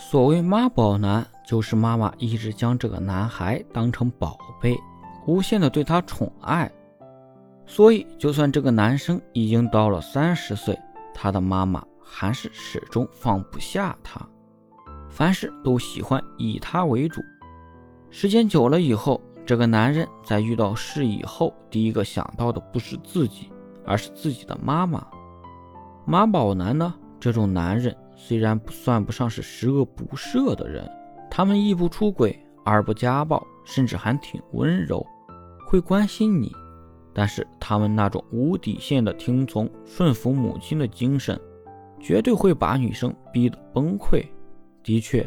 所谓妈宝男，就是妈妈一直将这个男孩当成宝贝，无限的对他宠爱。所以，就算这个男生已经到了三十岁，他的妈妈还是始终放不下他，凡事都喜欢以他为主。时间久了以后，这个男人在遇到事以后，第一个想到的不是自己，而是自己的妈妈。妈宝男呢？这种男人。虽然不算不上是十恶不赦的人，他们一不出轨，二不家暴，甚至还挺温柔，会关心你。但是他们那种无底线的听从、顺服母亲的精神，绝对会把女生逼得崩溃。的确，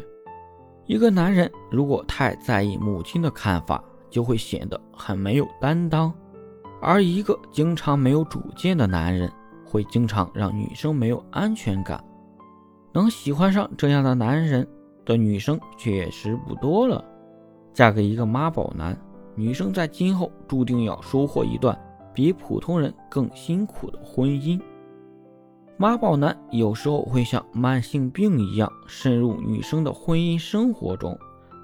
一个男人如果太在意母亲的看法，就会显得很没有担当；而一个经常没有主见的男人，会经常让女生没有安全感。能喜欢上这样的男人的女生确实不多了。嫁给一个妈宝男，女生在今后注定要收获一段比普通人更辛苦的婚姻。妈宝男有时候会像慢性病一样渗入女生的婚姻生活中，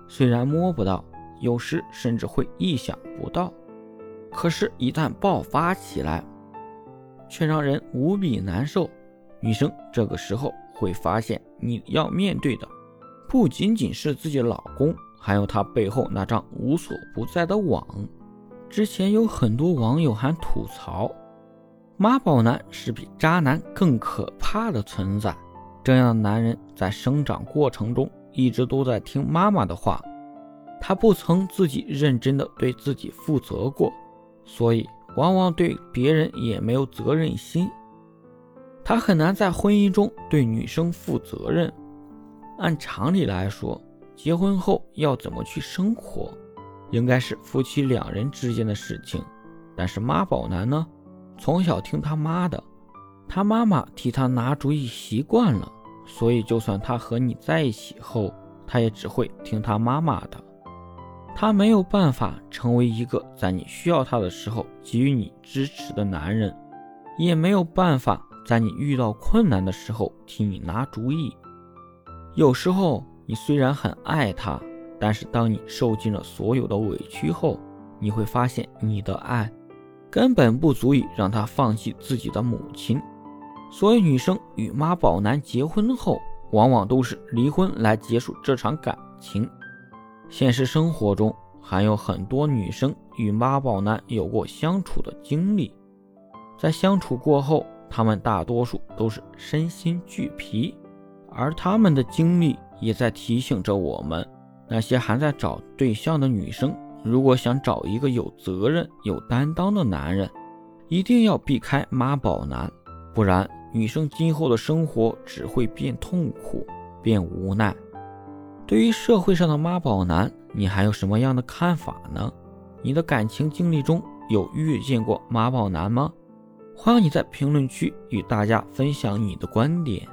虽然摸不到，有时甚至会意想不到，可是，一旦爆发起来，却让人无比难受。女生这个时候。会发现你要面对的不仅仅是自己老公，还有他背后那张无所不在的网。之前有很多网友还吐槽，妈宝男是比渣男更可怕的存在。这样的男人在生长过程中一直都在听妈妈的话，他不曾自己认真的对自己负责过，所以往往对别人也没有责任心。他很难在婚姻中对女生负责任。按常理来说，结婚后要怎么去生活，应该是夫妻两人之间的事情。但是妈宝男呢，从小听他妈的，他妈妈替他拿主意习惯了，所以就算他和你在一起后，他也只会听他妈妈的。他没有办法成为一个在你需要他的时候给予你支持的男人，也没有办法。在你遇到困难的时候替你拿主意，有时候你虽然很爱他，但是当你受尽了所有的委屈后，你会发现你的爱根本不足以让他放弃自己的母亲。所以，女生与妈宝男结婚后，往往都是离婚来结束这场感情。现实生活中还有很多女生与妈宝男有过相处的经历，在相处过后。他们大多数都是身心俱疲，而他们的经历也在提醒着我们：那些还在找对象的女生，如果想找一个有责任、有担当的男人，一定要避开妈宝男，不然女生今后的生活只会变痛苦、变无奈。对于社会上的妈宝男，你还有什么样的看法呢？你的感情经历中有遇见过妈宝男吗？欢迎你在评论区与大家分享你的观点。